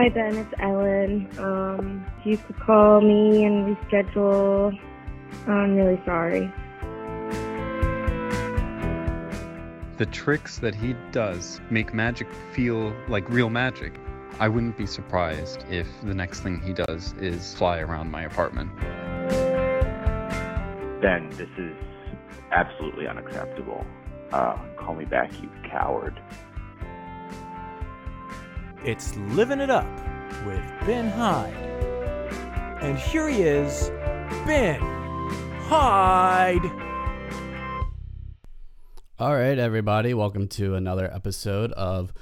Hi, Ben. It's Ellen. Um, if you could call me and reschedule, I'm really sorry. The tricks that he does make magic feel like real magic. I wouldn't be surprised if the next thing he does is fly around my apartment. Ben, this is absolutely unacceptable. Uh, call me back, you coward. It's Living It Up with Ben Hyde. And here he is, Ben Hyde. All right, everybody, welcome to another episode of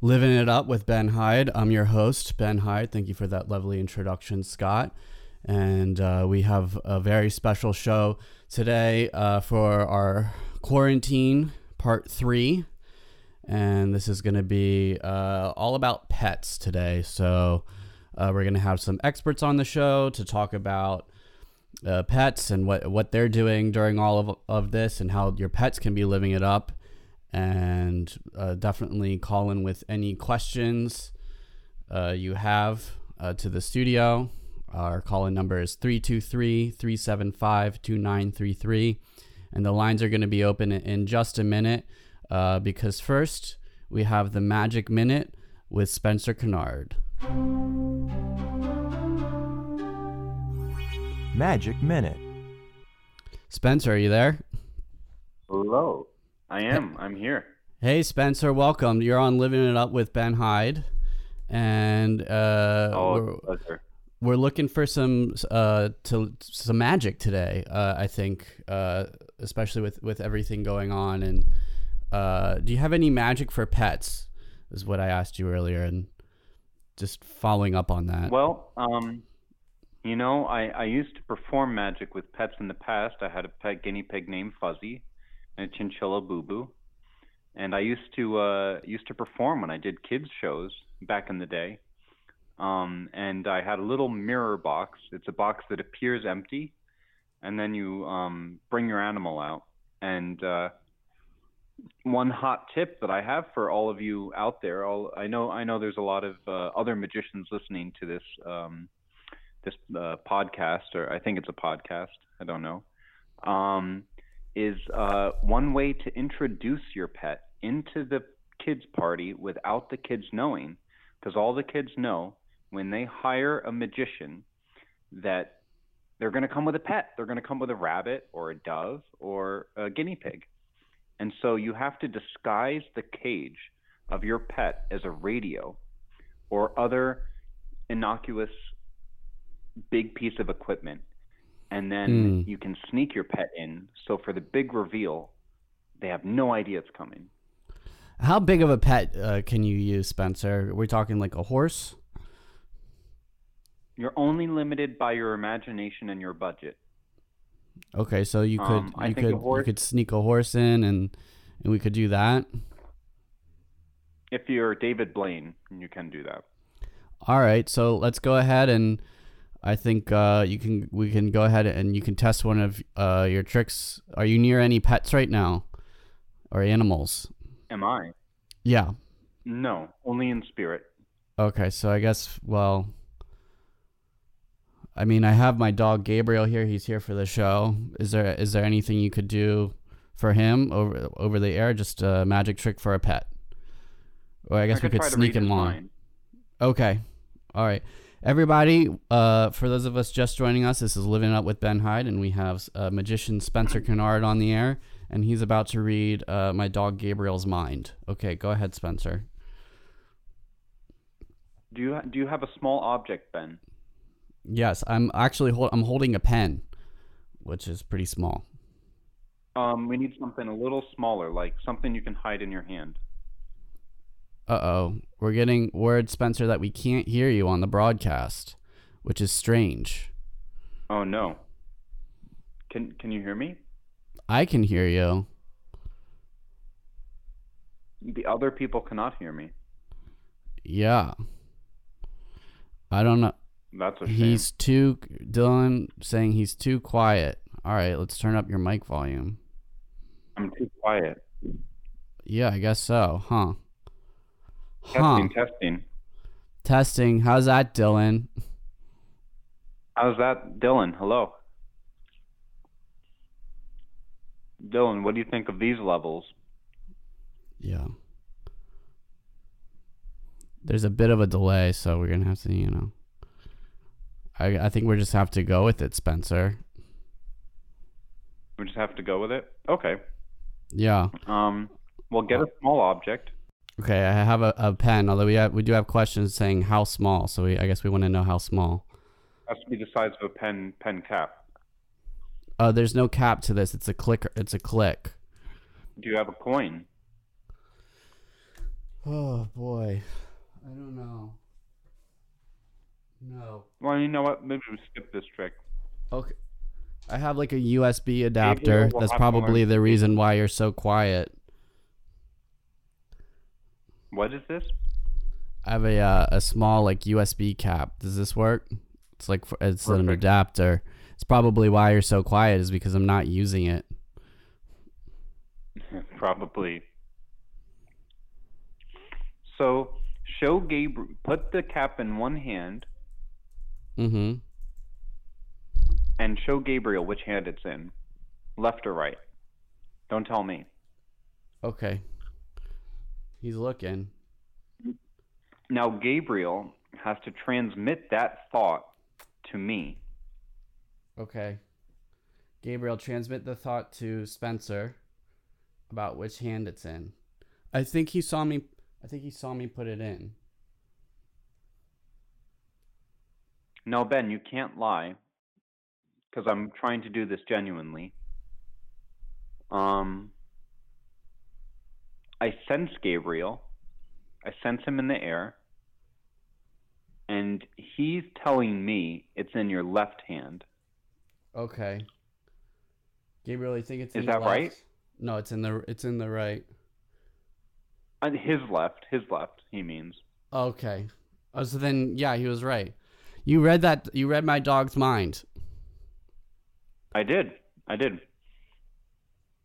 Living It Up with Ben Hyde. I'm your host, Ben Hyde. Thank you for that lovely introduction, Scott. And uh, we have a very special show today uh, for our quarantine part three. And this is going to be uh, all about pets today. So uh, we're going to have some experts on the show to talk about uh, pets and what what they're doing during all of, of this and how your pets can be living it up. And uh, definitely call in with any questions uh, you have uh, to the studio. Our call in number is 323-375-2933 and the lines are going to be open in just a minute uh, because first we have the magic minute with spencer kennard Magic Minute. spencer are you there Hello. I am. I'm here. Hey Spencer, welcome. You're on Living It Up with Ben Hyde, and uh, Oh, we're, pleasure. we're looking for some uh, to some magic today. Uh, I think, uh, especially with with everything going on. And uh, do you have any magic for pets? Is what I asked you earlier, and just following up on that. Well, um, you know, I, I used to perform magic with pets in the past. I had a pet guinea pig named Fuzzy and a chinchilla Boo Boo. And I used to uh, used to perform when I did kids shows back in the day. Um, and I had a little mirror box. It's a box that appears empty, and then you um, bring your animal out. And uh, one hot tip that I have for all of you out there, all, I know I know there's a lot of uh, other magicians listening to this um, this uh, podcast, or I think it's a podcast. I don't know. Um, is uh, one way to introduce your pet into the kids party without the kids knowing, because all the kids know when they hire a magician that they're going to come with a pet. They're going to come with a rabbit or a dove or a guinea pig. And so you have to disguise the cage of your pet as a radio or other innocuous big piece of equipment. And then Mm. you can sneak your pet in. So for the big reveal, they have no idea it's coming. How big of a pet uh, can you use, Spencer? We're talking like a horse. You're only limited by your imagination and your budget. Okay, so you could Um, you could you could sneak a horse in, and and we could do that. If you're David Blaine, you can do that. All right, so let's go ahead and I think uh, you can we can go ahead and you can test one of uh, your tricks. Are you near any pets right now, or animals? Am I? Yeah. No, only in spirit. Okay, so I guess well. I mean, I have my dog Gabriel here. He's here for the show. Is there is there anything you could do for him over over the air? Just a magic trick for a pet, or I guess we could could sneak him on. Okay. All right. Everybody, uh, for those of us just joining us, this is Living Up with Ben Hyde, and we have uh, magician Spencer Kennard on the air, and he's about to read uh, my dog Gabriel's mind. Okay, go ahead, Spencer. Do you do you have a small object, Ben? Yes, I'm actually hol- I'm holding a pen, which is pretty small. Um, we need something a little smaller, like something you can hide in your hand. Uh oh, we're getting word, Spencer, that we can't hear you on the broadcast, which is strange. Oh no. Can can you hear me? I can hear you. The other people cannot hear me. Yeah. I don't know. That's a shame. He's too Dylan saying he's too quiet. All right, let's turn up your mic volume. I'm too quiet. Yeah, I guess so, huh? Huh. Testing, testing. Testing. How's that, Dylan? How's that, Dylan? Hello. Dylan, what do you think of these levels? Yeah. There's a bit of a delay, so we're gonna have to, you know. I I think we just have to go with it, Spencer. We just have to go with it. Okay. Yeah. Um. Well, get a small object. Okay, I have a, a pen, although we have we do have questions saying how small, so we I guess we want to know how small. Has to be the size of a pen pen cap. Uh there's no cap to this. It's a click it's a click. Do you have a coin? Oh boy. I don't know. No. Well, you know what? Maybe we skip this trick. Okay. I have like a USB adapter. will That's probably learn- the reason why you're so quiet. What is this? I have a uh, a small like USB cap. Does this work? It's like for, it's an adapter. It's probably why you're so quiet is because I'm not using it. Probably. So, show Gabriel. Put the cap in one hand Mm-hmm. and show Gabriel which hand it's in, left or right. Don't tell me. Okay. He's looking. Now, Gabriel has to transmit that thought to me. Okay. Gabriel, transmit the thought to Spencer about which hand it's in. I think he saw me. I think he saw me put it in. No, Ben, you can't lie, because I'm trying to do this genuinely. Um, I sense Gabriel. I sense him in the air, and he's telling me it's in your left hand. Okay. Gabriel, you think it's in Is the that left? right? No, it's in the it's in the right. Uh, his left, his left. He means. Okay. Oh, so then yeah, he was right. You read that. You read my dog's mind. I did. I did.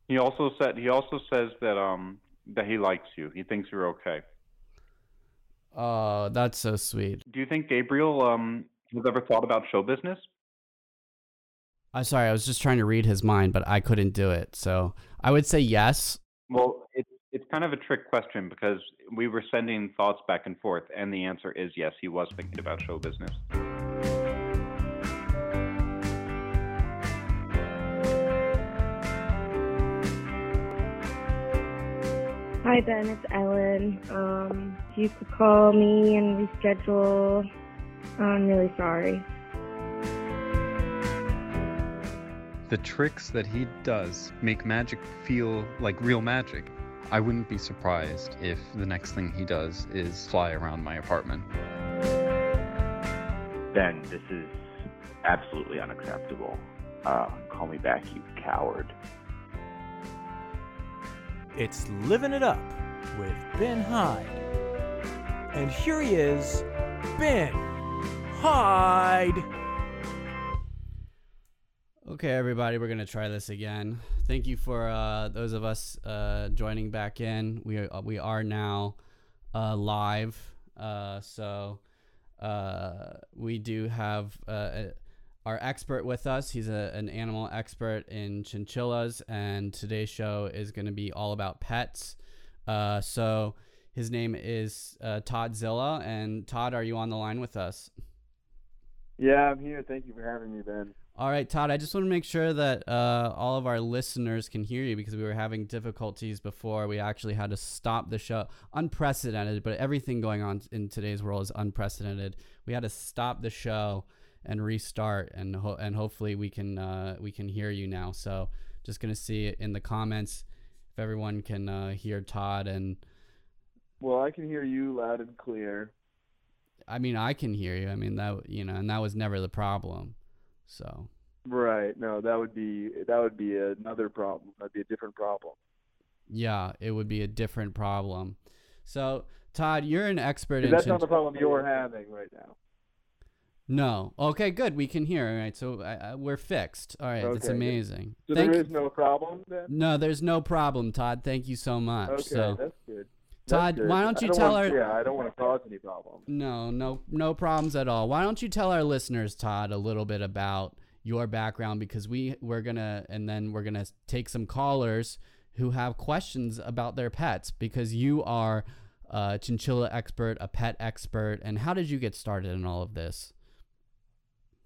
He also said. He also says that um that he likes you. He thinks you're okay. Oh, that's so sweet. Do you think Gabriel um has ever thought about show business? I'm sorry, I was just trying to read his mind, but I couldn't do it. So I would say yes. Well, it's it's kind of a trick question because we were sending thoughts back and forth, and the answer is yes. He was thinking about show business. Hi, Ben. It's Ellen. Um, if you could call me and reschedule, I'm really sorry. The tricks that he does make magic feel like real magic. I wouldn't be surprised if the next thing he does is fly around my apartment. Ben, this is absolutely unacceptable. Uh, call me back, you coward. It's Living It Up with Ben Hyde. And here he is, Ben Hyde. Okay, everybody, we're gonna try this again. Thank you for uh, those of us uh, joining back in. We are, we are now uh, live, uh, so uh, we do have uh, our expert with us. He's a, an animal expert in chinchillas, and today's show is going to be all about pets. Uh, so his name is uh, Todd Zilla, and Todd, are you on the line with us? Yeah, I'm here. Thank you for having me, Ben. All right, Todd, I just want to make sure that uh, all of our listeners can hear you because we were having difficulties before. We actually had to stop the show. Unprecedented, but everything going on in today's world is unprecedented. We had to stop the show and restart, and ho- and hopefully we can uh, we can hear you now. So just gonna see in the comments if everyone can uh, hear Todd, and Well, I can hear you loud and clear. I mean I can hear you. I mean that you know, and that was never the problem. So Right. No, that would be that would be another problem. That'd be a different problem. Yeah, it would be a different problem. So, Todd, you're an expert. in That's not the problem you're having right now. No. Okay, good. We can hear. All right. So uh, we're fixed. All right. That's Okay, good. amazing. So Thank there is no problem then. No, there's no problem, Todd. Thank you so much. Okay, so, that's good. Todd, good. why don't you tell want, our Yeah, I don't want to cause any problems. No, no, no problems at all. Why don't you tell our listeners, Todd, a little bit about your background because we we're gonna and then we're gonna take some callers who have questions about their pets because you are a chinchilla expert, a pet expert, and how did you get started in all of this?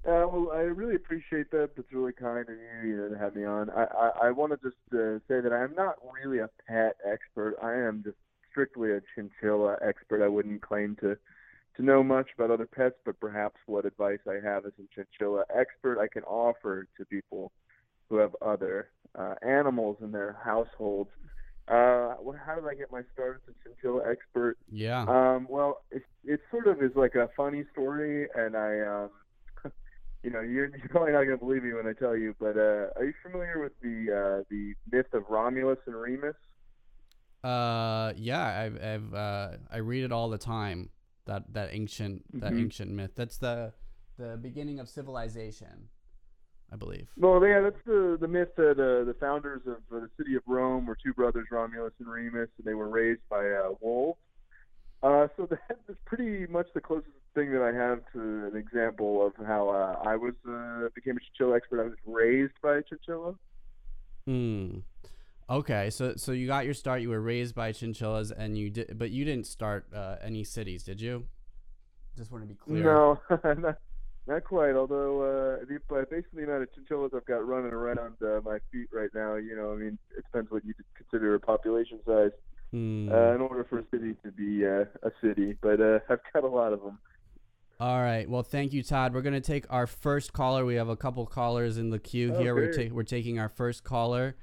Uh, well, I really appreciate that. That's really kind of you, you know, to have me on. I, I, I want to just uh, say that I'm not really a pet expert. I am just strictly a chinchilla expert. I wouldn't claim to to know much about other pets, but perhaps what advice I have as a chinchilla expert I can offer to people who have other uh, animals in their households. Uh, well, how did I get my start as a chinchilla expert? Yeah. Um, well, it, it sort of is like a funny story, and I, um, you know, you're, you're probably not going to believe me when I tell you, but uh, are you familiar with the uh, the myth of Romulus and Remus? Uh, yeah, I've, I've uh, I read it all the time. That that ancient that Mhm. ancient myth. That's the the beginning of civilization, I believe. Well, yeah, that's the the myth that uh, the founders of uh, the city of Rome were two brothers, Romulus and Remus, and they were raised by uh, wolves. Uh, so that is pretty much the closest thing that I have to an example of how uh, I was uh, became a chinchilla expert. I was raised by a chinchilla. Hmm. Okay, so so you got your start. You were raised by chinchillas, and you did, but you didn't start uh, any cities, did you? Just want to be clear. No, not, not quite. Although uh, the, basically the amount of chinchillas I've got running around uh, my feet right now, you know, I mean, it depends what you consider a population size. Hmm. Uh, in order for a city to be uh, a city, but uh, I've got a lot of them. All right. Well, thank you, Todd. We're gonna take our first caller. We have a couple callers in the queue here. We're ta- we're taking our first caller.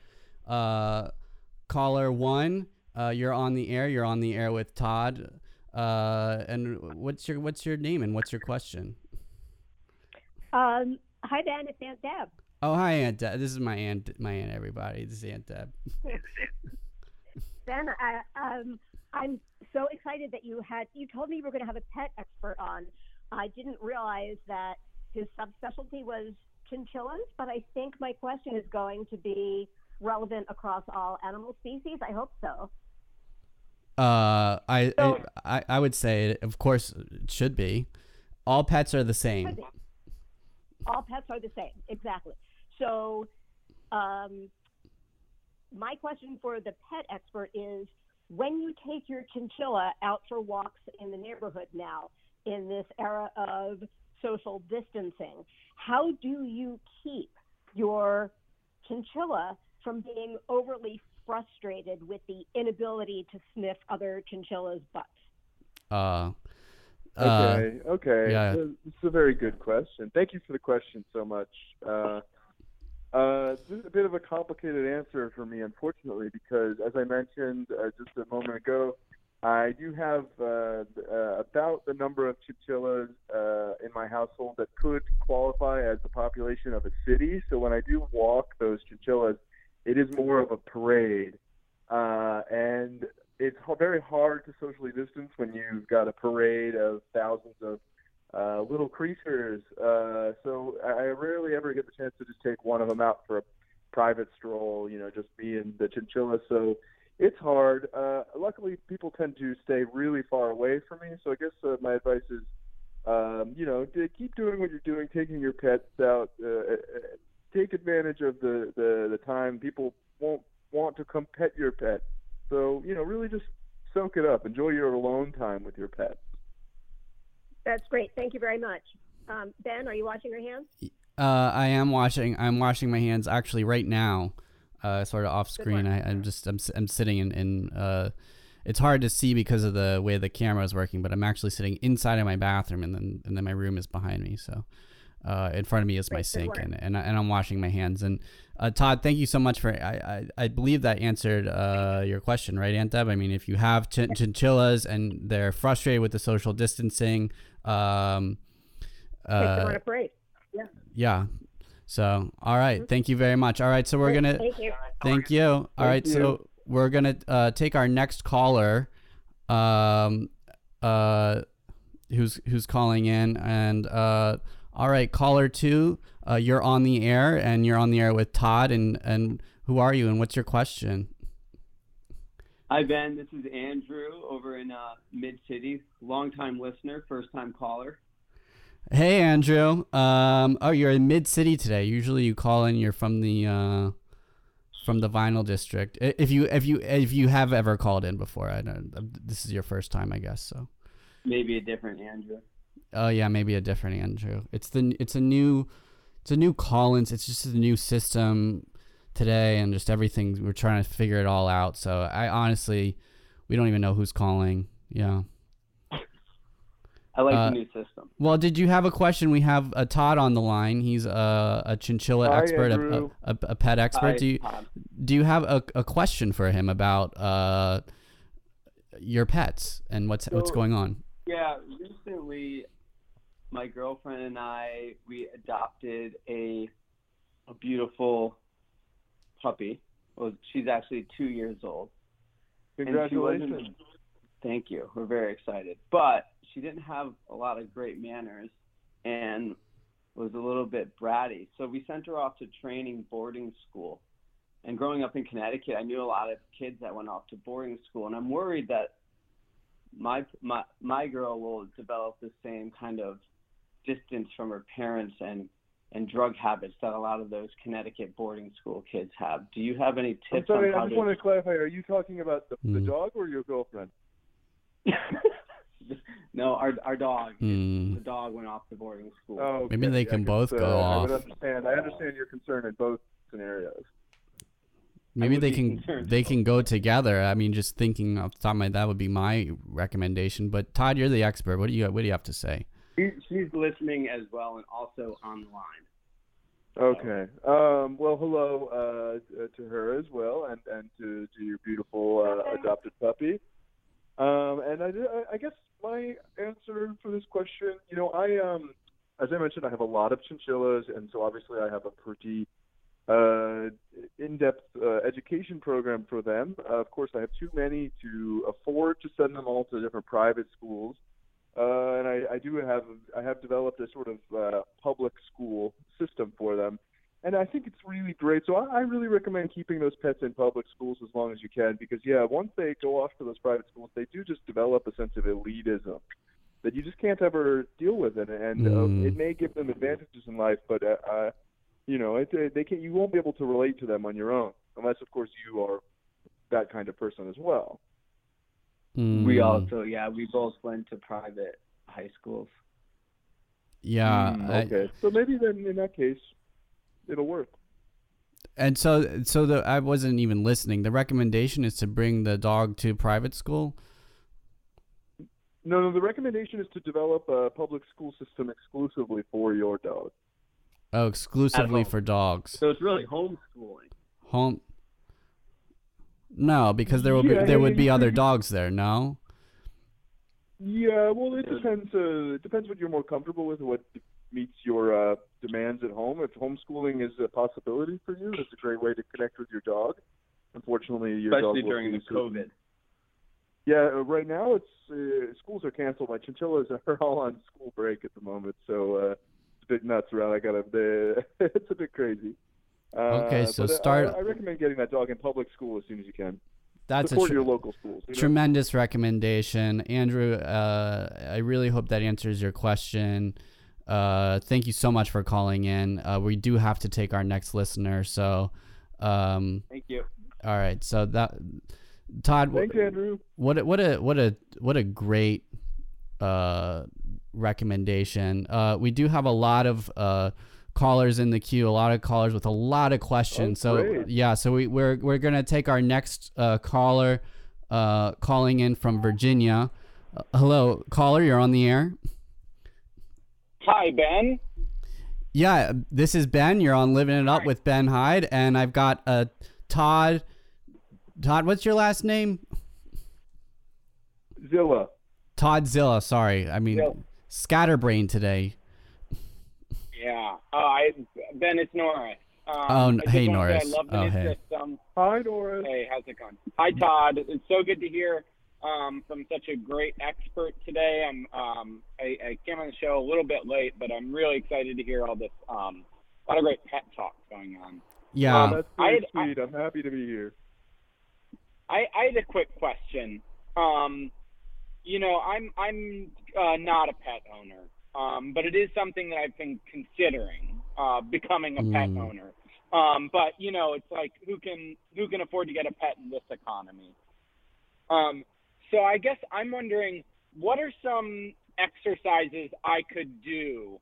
Uh, caller one. Uh, you're on the air. You're on the air with Todd. Uh, and what's your what's your name and what's your question? Um, hi, Ben. It's Aunt Deb. Oh, hi, Aunt Deb. This is my aunt. My aunt. Everybody. This is Aunt Deb. Ben, I, um, I'm so excited that you had. You told me you were going to have a pet expert on. I didn't realize that his subspecialty was chinchillas, but I think my question is going to be relevant across all animal species. I hope so. Uh, I, So- I I would say, of course, it should be. All pets are the same. All pets are the same, exactly. So, um, my question for the pet expert is when you take your chinchilla out for walks in the neighborhood now, in this era of social distancing, how do you keep your chinchilla from being overly frustrated with the inability to sniff other chinchillas' butts? Uh, uh, Okay, okay. yeah. Uh, It's a very good question. Thank you for the question so much. Uh, uh, this is a bit of a complicated answer for me, unfortunately, because as I mentioned uh, just a moment ago, I do have uh, uh, about the number of chinchillas uh, in my household that could qualify as the population of a city. So when I do walk those chinchillas, it is more of a parade. Uh, and it's very hard to socially distance when you've got a parade of thousands of uh, little creatures. Uh, so I rarely ever get the chance to just take one of them out for a private stroll, you know, just me and the chinchilla. So it's hard. Uh, luckily, people tend to stay really far away from me. So I guess uh, my advice is, um, you know, to keep doing what you're doing, taking your pets out. Uh, uh, take advantage of the, the, the time. People won't want to come pet your pet. So, you know, really just soak it up. Enjoy your alone time with your pet. That's great. Thank you very much. Um, ben, are you washing your hands? Uh, I am washing. I'm washing my hands actually right now, uh, sort of off screen. I, I'm just I'm, I'm sitting in, in uh, it's hard to see because of the way the camera is working, but I'm actually sitting inside of my bathroom, and then and then my room is behind me. So, uh, in front of me is my Great, sink, and and, I, and I'm washing my hands. And uh, Todd, thank you so much for. I I, I believe that answered uh, your question, right, Aunt Deb? I mean, if you have chin- chinchillas and they're frustrated with the social distancing, um, Take them on uh, a parade. Yeah. yeah. So, all right. Thank you very much. All right. So we're gonna Thank you. thank you. All right. you. So we're gonna uh, take our next caller, um, uh, who's who's calling in, and uh, all right, caller two, uh, you're on the air, and you're on the air with Todd, and and who are you, and what's your question? Hi, Ben. This is Andrew over in uh, Mid City. Longtime listener, first time caller. Hey, Andrew. Um, oh, you're in Mid City today. Usually, you call in. You're from the uh, from the Vinyl District. If you if you if you have ever called in before, I don't. This is your first time, I guess. So. Maybe a different Andrew. Oh yeah, maybe a different Andrew. It's the it's a new it's a new Collins. It's just a new system today, and just everything. We're trying to figure it all out. So I honestly, we don't even know who's calling. Yeah. I like Uh, the new system. Well, did you have a question? We have uh, Todd on the line. He's a, a chinchilla Hi, expert, a, a, a pet expert. Hi, do you Todd. do you have a, a question for him about uh, your pets and what's what's going on? Yeah, recently, my girlfriend and I we adopted a a beautiful puppy. Well, she's actually two years old. And she Congratulations. Thank you. We're very excited. But she didn't have a lot of great manners and was a little bit bratty. So we sent her off to training boarding school. And growing up in Connecticut, I knew a lot of kids that went off to boarding school, and I'm worried that my my my girl will develop the same kind of distance from her parents and and drug habits that a lot of those Connecticut boarding school kids have. Do you have any I'm tips sorry, on how I just to want to clarify. Are you talking about the, the Hmm. dog or your girlfriend? no, our our dog. Hmm. The dog went off to boarding school. Oh, Maybe they I can both uh, go I off. would understand. I understand your concern in both scenarios. Maybe they can they can go together. I mean, just thinking off the top of my that would be my recommendation. But Todd, you're the expert. What do you what do you have to say? She, she's listening as well and also on the line. Okay. Um, well, hello uh, to her as well, and and to, to your beautiful uh, adopted puppy. And I, I guess my answer for this question, you know, I um, as I mentioned, I have a lot of chinchillas, and so obviously I have a pretty uh, in-depth uh, education program for them. Uh, of course, I have too many to afford to send them all to different private schools. Uh, and I, I do have I have developed a sort of uh, public school system for them, and I think it's really great. So I, I really recommend keeping those pets in public schools as long as you can, because yeah, once they go off to those private schools, they do just develop a sense of elitism that you just can't ever deal with it, and Mm. uh, it may give them advantages in life, but uh, uh, you know, it, uh, they can you won't be able to relate to them on your own, unless of course you are that kind of person as well. We Hmm. also, yeah, we both went to private high schools. yeah. Mm, I- okay, so maybe then in that case, it'll work. and so so the I wasn't even listening. The recommendation is to bring the dog to private school. No, no. The recommendation is to develop a public school system exclusively for your dog. Oh, exclusively for dogs. So it's really homeschooling. Home. No, because there will Yeah, be there would be other dogs there. No. Yeah, well, it depends. Uh, it depends what you're more comfortable with, what meets your uh, demands at home. If homeschooling is a possibility for you, that's a great way to connect with your dog. Unfortunately, your dog Especially will during the be certain- COVID. Yeah, uh, right now it's uh, schools are canceled. My chinchillas are all on school break at the moment, so uh, it's a bit nuts around. I got to. it's a bit crazy. Uh, Okay, so uh, start- I, I recommend getting that dog in public school as soon as you can. That's Support a tr- your local schools. you know? tremendous recommendation, Andrew. Uh, I really hope that answers your question. Uh, thank you so much for calling in. Uh, we do have to take our next listener, so um, Thank you. all right. So that Todd, Thanks, Andrew. what a, what a what a what a great uh, recommendation. Uh, we do have a lot of uh, callers in the queue, a lot of callers with a lot of questions. Oh, so yeah, so we, we're we're gonna take our next uh, caller uh, calling in from Virginia. Uh, hello, caller, you're on the air. Hi, Ben. Yeah, this is Ben. You're on Living It Up with Ben Hyde, and I've got uh, Todd. Todd, what's your last name? Zilla. Todd Zilla. Sorry, I mean Zilla. scatterbrain today. Yeah. Uh, I Ben, it's Nora. Um, Oh, n- I hey, wanna Norris. I love the Oh, hey. system. Hi, Doris. Hey, how's it going? Hi, Todd. It's so good to hear um, from such a great expert today. I'm um, I, I came on the show a little bit late, but I'm really excited to hear all this. Um, a lot of great pet talk going on. Yeah. Oh, that's very I had- sweet. I'm happy to be here. I, I had a quick question. Um, you know, I'm I'm uh, not a pet owner, um, but it is something that I've been considering uh, becoming a pet Mm. owner. Um, but you know, it's like who can who can afford to get a pet in this economy? Um, so I guess I'm wondering what are some exercises I could do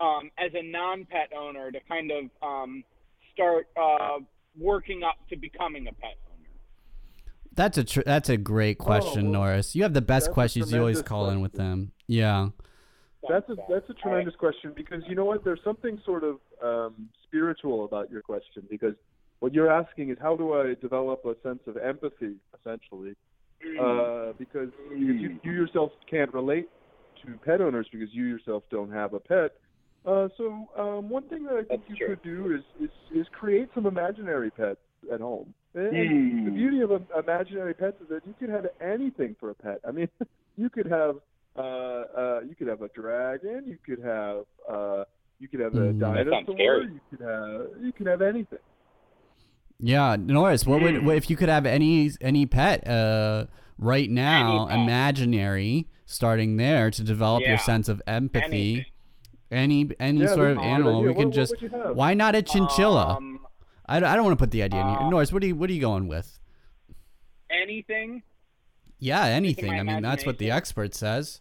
um, as a non-pet owner to kind of um, start uh, working up to becoming a pet owner. That's a tr- that's a great question, well, Norris. You have the best questions. You always tremendous call in with them. Yeah. That's a that's a tremendous question because you know what? There's something sort of um, spiritual about your question because what you're asking is how do I develop a sense of empathy, essentially, uh, because you, you yourself can't relate to pet owners because you yourself don't have a pet. Uh, so um, one thing that I think you could do is, is is create some imaginary pets at home. And Hmm. the beauty of um, imaginary pets is that you can have anything for a pet. I mean, you could have uh, uh, you could have a dragon, you could have uh, you could have a Mm. That sounds dinosaur, scary. you could have you could have anything. Yeah, Norris, what would Hmm. what, if you could have any any pet uh right now, pet. imaginary, starting there to develop your sense of empathy. Anything. Any any Yeah, sort of that's a good animal, idea. we can What- what just would you have? why not a chinchilla? Um, I, don't- I don't want to put the idea in here. Norris, what are you what are you going with? anything. Yeah, anything. my I mean, that's what the expert says.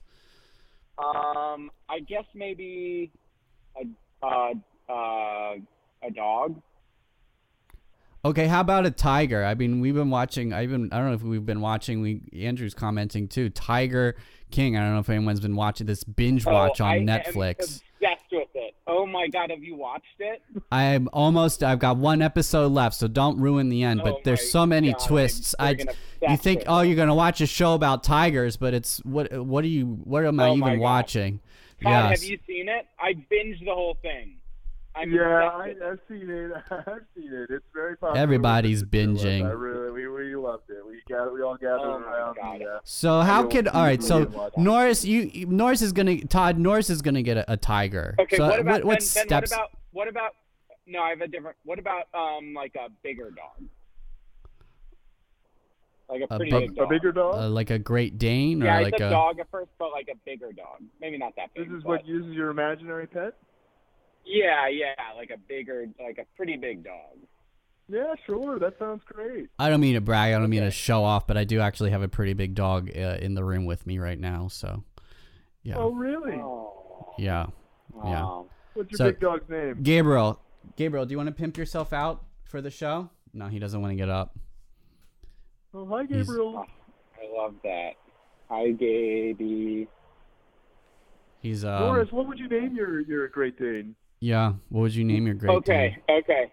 Um, I guess maybe a uh, uh, a dog. Okay, how about a tiger? I mean, we've been watching. I even. I don't know if we've been watching. We Andrew's commenting too. Tiger King. I don't know if anyone's been watching this binge oh, watch oh, on I Netflix. obsessed with it. Oh my god, have you watched it? I'm almost. I've got one episode left, so don't ruin the end. Oh But there's so many God, twists. I. You think, oh, you're gonna watch a show about tigers, but it's what? What are you? What am I Oh my even watching? Yes. have you seen it? I binged the whole thing. I'm yeah, I, I've seen it. I've seen it. It's very popular. Everybody's with the two of us. binging. I really, we, we loved it. We got, we all gathered Oh around. God. The, uh, So how you'll could all right? So. Norris, you Norris is gonna Todd Norris is gonna get a, a tiger. Okay, so what about what, what then, then steps? what about what about no, I have a different what about um like a bigger dog? Like a A pretty big- big dog. a bigger dog. uh, like a Great Dane or yeah, I like a dog at first, but like a bigger dog. Maybe not that big. this is but- what uses your imaginary pet. Yeah, yeah, like a bigger, like a pretty big dog. Yeah, sure. That sounds great. I don't mean to brag. I don't mean to show off, but I do actually have a pretty big dog uh, in the room with me right now. So, yeah, Oh, really? Oh. yeah, yeah. What's your So- big dog's name? Gabriel, Gabriel, do you want to pimp yourself out for the show? No, he doesn't want to get up. Oh, hi, He's- Gabriel. I love that. Hi, Gaby. He's um, Norris, what would you name your your Great Dane? Yeah. What would you name your Great okay, Dane? okay.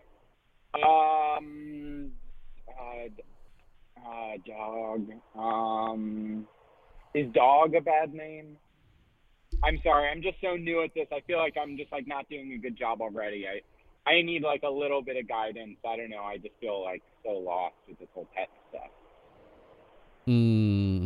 Um, uh, uh, dog. Um, is dog a bad name? I'm sorry. I'm just so new at this. I feel like I'm just like not doing a good job already. I I need like a little bit of guidance. I don't know. I just feel like so lost with this whole pet stuff. Mm. Hmm.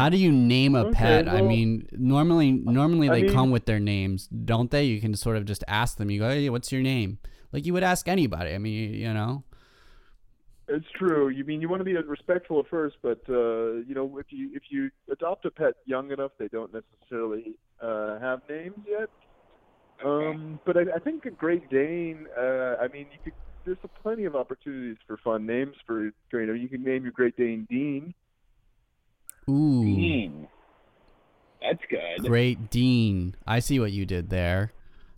How do you name a Okay, pet? I mean, normally, normally I they mean- come with their names, don't they? You can sort of just ask them. You go, "Hey, what's your name?" Like you would ask anybody. I mean, you know. It's true. You mean you want to be respectful at first, but uh, you know if you if you adopt a pet young enough, they don't necessarily uh, have names yet. Um, but I, I think a Great Dane. Uh, I mean, you could. There's plenty of opportunities for fun names for you know. You can name your Great Dane Dean. Ooh, Dean. That's good. great Dean. I see what you did there.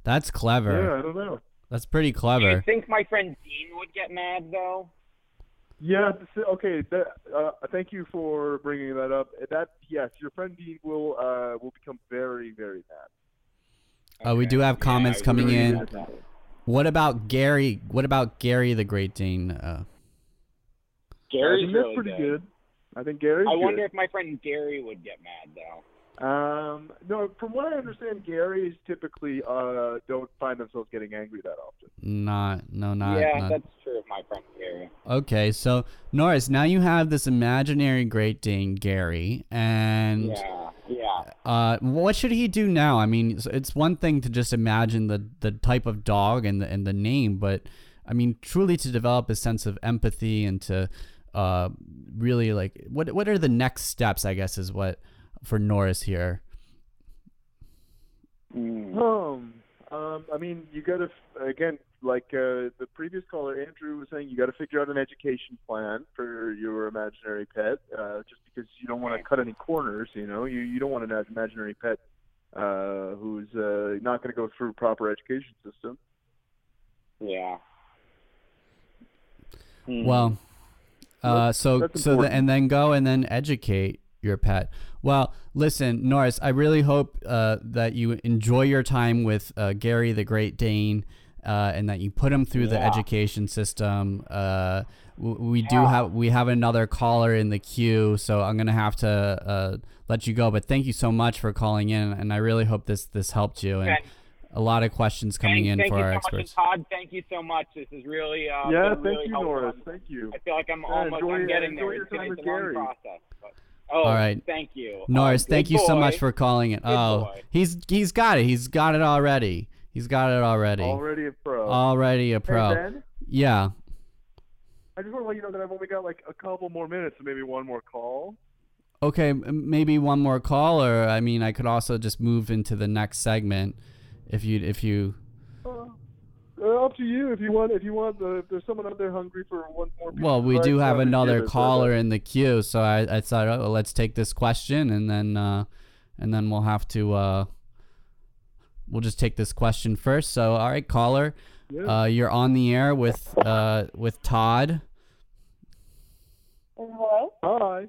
That's clever. Yeah. I don't know. That's pretty clever. Do you think my friend Dean would get mad though? Yeah. this- Okay. That, uh, thank you for bringing that up. That yes, your friend Dean will uh, will become very very mad. Uh, we do have comments I coming really in. What about Gary? What about Gary the Great Dane? Uh, I Gary's really pretty good. good. I think Gary. I good. wonder if my friend Gary would get mad though. Um, no, from what I understand, Garys typically uh, don't find themselves getting angry that often. not, no, not. yeah, not- that's true of my friend Gary. Okay, so Norris, now you have this imaginary Great Dane, Gary, and Yeah, yeah. uh, what should he do now? I mean, it's- it's one thing to just imagine the the type of dog and the and the name, but I mean, truly to develop a sense of empathy and to uh, really like what what are the next steps? I guess is what for Norris here. Um, um, I mean, you got to again, like uh, the previous caller Andrew was saying, you got to figure out an education plan for your imaginary pet. Uh, just because you don't want to cut any corners, you know, you you don't want an imaginary pet uh, who's uh, not going to go through proper education system. Yeah. Well, uh, so so the, and then go and then educate your pet. Well, listen, Norris, I really hope uh, that you enjoy your time with uh, Gary the Great Dane. Uh, and that you put him through the education system. Uh, w- we do have we have another caller in the queue, so I'm gonna have to uh, let you go. But thank you so much for calling in, and I really hope this this helped you. And Okay. A lot of questions coming thank, in thank for you our so experts. Much, Todd, thank you so much. This is really uh, yeah, been thank really you, helpful. Norris. Thank you. I feel like I'm Yeah, almost enjoy- I'm getting enjoy there. your It's, time it's with a long process. But, oh, All right. Thank you, Norris, Uh, thank good you so much for calling it. Good oh, boy. he's he's got it. He's got it already. He's got it already. Already a pro. Already a pro. Hey, Ben, Yeah. I just want to let you know that I've only got like a couple more minutes, so maybe one more call. Okay, maybe one more call, or I mean, I could also just move into the next segment, if you if you. Uh, up to you if you want. If you want, the, if there's someone out there hungry for one more. piece Well, we do have another give it, but, caller uh, in the queue, so I, I thought, oh, well, let's take this question, and then uh, and then we'll have to uh, we'll just take this question first. So, all right, caller, Yeah. uh, you're on the air with uh, with Todd. Hello? Hi.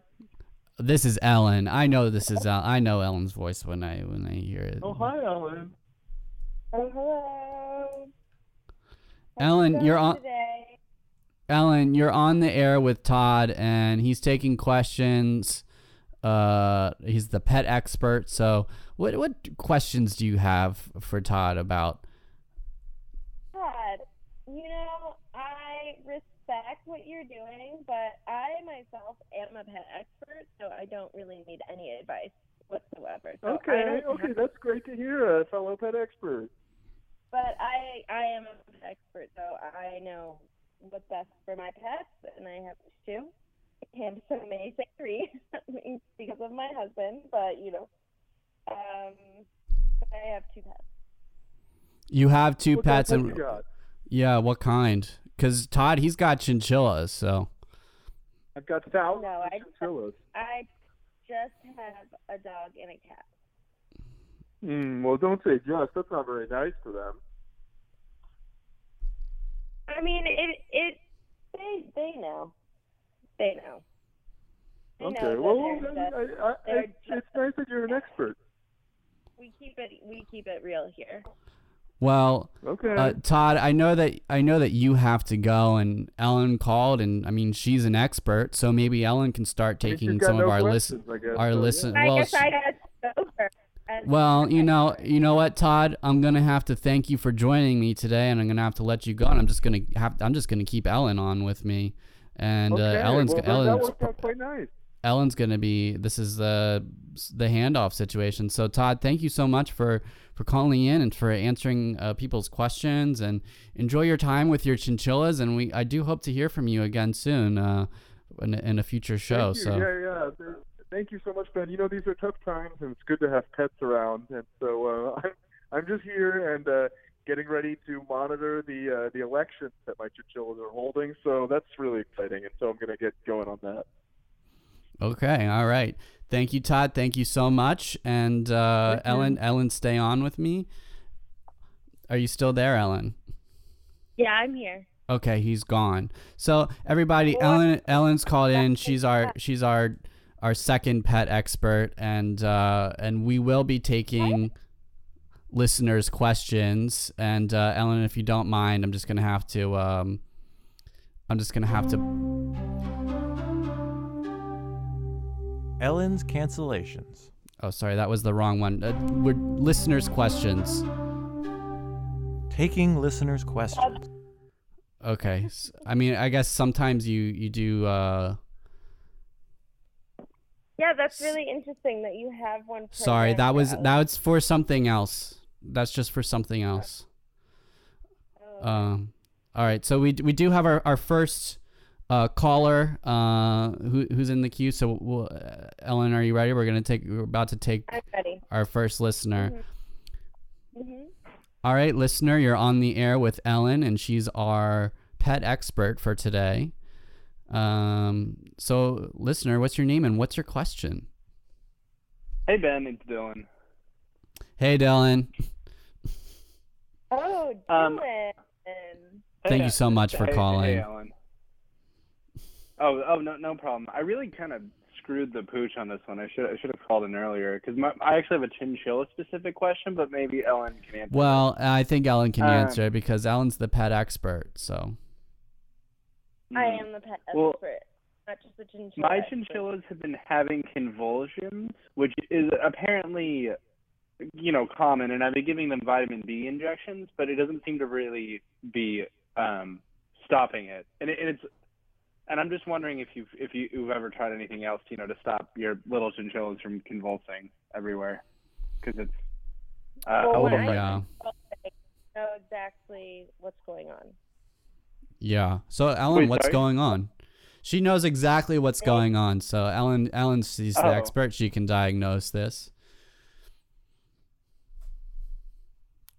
This is Ellen. I know this is El- I know Ellen's voice when I when I hear it. Oh, hi, Ellen. Oh, hello. Ellen, you're on. Today. Ellen, you're on the air with Todd, and he's taking questions. Uh, he's the pet expert. So, what what questions do you have for Todd about? Todd, you know, I respect what you're doing, but I myself am a pet expert, so I don't really need any advice whatsoever. So Okay, okay, have- that's great to hear, a fellow pet expert. But I I am an expert, so I know what's best for my pets, and I have two. And so may say three because of my husband, but you know, um, I have two pets. You have two What pets, and you got? yeah, what kind? Because Todd, he's got chinchillas. So, I've got thousands No, I- chinchillas. I just have a dog and a cat. Hmm, well, don't say just. That's not very nice to them. I mean, it it they they know, they know. They Okay, that well, they're I, I, I, they're it's, it's nice that you're an expert. we keep it we keep it real here. well, Okay. uh, Todd, I know that I know that you have to go, and Ellen called, and I mean, she's an expert, so maybe Ellen can start I mean, she's taking some no of our questions, listen our so, listen. I Well, guess I got over. as Well, you know, you know what, Todd? I'm gonna have to thank you for joining me today, and I'm gonna have to let you go. And I'm just gonna have, I'm just gonna keep Ellen on with me, and okay, uh, Ellen's, well, that- that Ellen's, quite nice. Ellen's gonna be. This is the the handoff situation. So, Todd, thank you so much for for calling in and for answering uh, people's questions, and enjoy your time with your chinchillas. And we, I do hope to hear from you again soon, uh, in, a- in a future show. Thank you. So. Yeah, yeah. Th- Thank you so much, Ben. You know these are tough times, and it's good to have pets around. And so uh, I'm I'm just here and uh, getting ready to monitor the uh, the elections that my chinchillas are holding. So that's really exciting, and so I'm going to get going on that. Okay, all right. Thank you, Todd. Thank you so much. And uh, Thank you. Ellen, Ellen, stay on with me. Are you still there, Ellen? Yeah, I'm here. Okay, he's gone. So everybody, Ellen, Ellen's called in. She's our she's our our second pet expert, and uh, and we will be taking listeners' questions. And uh, Ellen, if you don't mind, I'm just gonna have to um, I'm just gonna have to Ellen's cancellations. Oh, sorry, that was the wrong one. Uh, we're listeners' questions. Taking listeners' questions. Okay. I mean, I guess sometimes you you do. Uh, Yeah, that's really interesting that you have one. sorry, that was us. that's for something else. That's just for something else. Oh. Um. All right. So we we do have our our first uh, caller uh, who, who's in the queue. So, we'll, uh, Ellen, are you ready? We're gonna take. We're about to take our first listener. hmm All right, listener, you're on the air with Ellen, and she's our pet expert for today. Um, so, listener, what's your name and what's your question? Hey Ben, it's Dylan. Hey, Dylan. Oh, Um, Dylan. Thank Hey, you so much for hey, calling. Hey, Ellen. Oh, oh no, no problem. I really kind of screwed the pooch on this one. I should I should have called in earlier because I actually have a chinchilla specific question, but maybe Ellen can answer. Well, I think Ellen can Uh, answer it because Ellen's the pet expert. So, I am the pet Well, expert, not just the chinchilla. My expert. chinchillas have been having convulsions, which is apparently, you know, common, and I've been giving them vitamin B injections, but it doesn't seem to really be um, stopping it. And, it, and it's, and I'm just wondering if you've if you, you've ever tried anything else, you know, to stop your little chinchillas from convulsing everywhere, because it's uh, Well, a when little. I yeah. know exactly what's going on. Yeah. So, Ellen, Wait, what's sorry? going on? She knows exactly what's going on. So, Ellen, Ellen, she's the Oh. expert. She can diagnose this.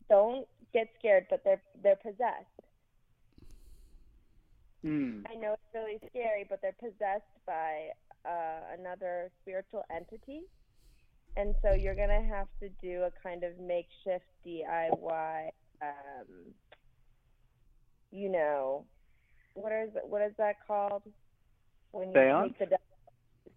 Don't get scared, but they're they're possessed. Hmm. I know it's really scary, but they're possessed by uh, another spiritual entity. And so you're going to have to do a kind of makeshift DIY, um, you know, what is it, what is that called? When you Seance? take the devil,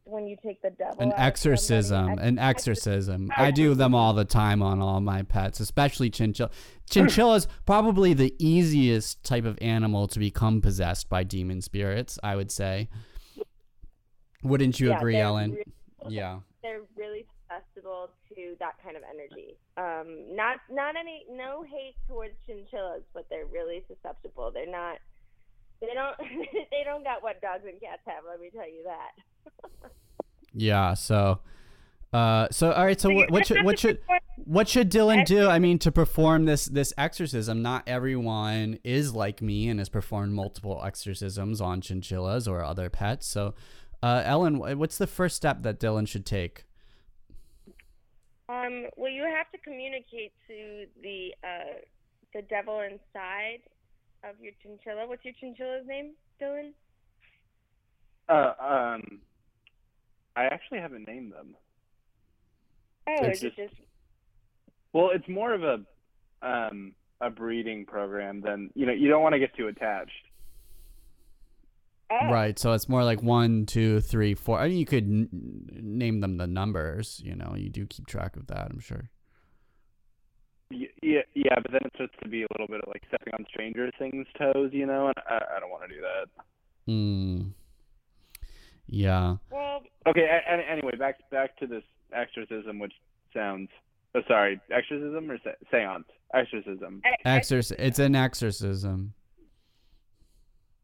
when you take the devil An out exorcism, an exorcism. I do them all the time on all my pets, especially chinchilla. Chinchilla's probably the easiest type of animal to become possessed by demon spirits. I would say. Wouldn't you Yeah, agree, Ellen? really- Yeah. they're really susceptible to that kind of energy. Um, not not any no hate towards chinchillas, but they're really susceptible. They're not. They don't. they don't got what dogs and cats have. Let me tell you that. Yeah. So, uh, so all right. So what, what should what should what should Dylan do? I mean, to perform this this exorcism, not everyone is like me and has performed multiple exorcisms on chinchillas or other pets. So, uh, Ellen, what's the first step that Dylan should take? Um, well, you have to communicate to the uh, the devil inside of your chinchilla. What's your chinchilla's name, Dylan? Uh, um, I actually haven't named them. Oh, It's just- just Well, it's more of a um a breeding program than you know. You don't want to get too attached. oh, Right. So it's more like one, two, three, four. I mean, you could n- name them the numbers. You know, you do keep track of that. I'm sure. Y- Yeah, yeah, but then it starts to be a little bit of like stepping on stranger things' toes, you know, and I, I don't want to do that. Hmm. Yeah. Well, Okay, a- a- anyway, back back to this exorcism, which sounds. Oh, sorry, exorcism or se- seance? Exorcism. Exorc. It's an exorcism.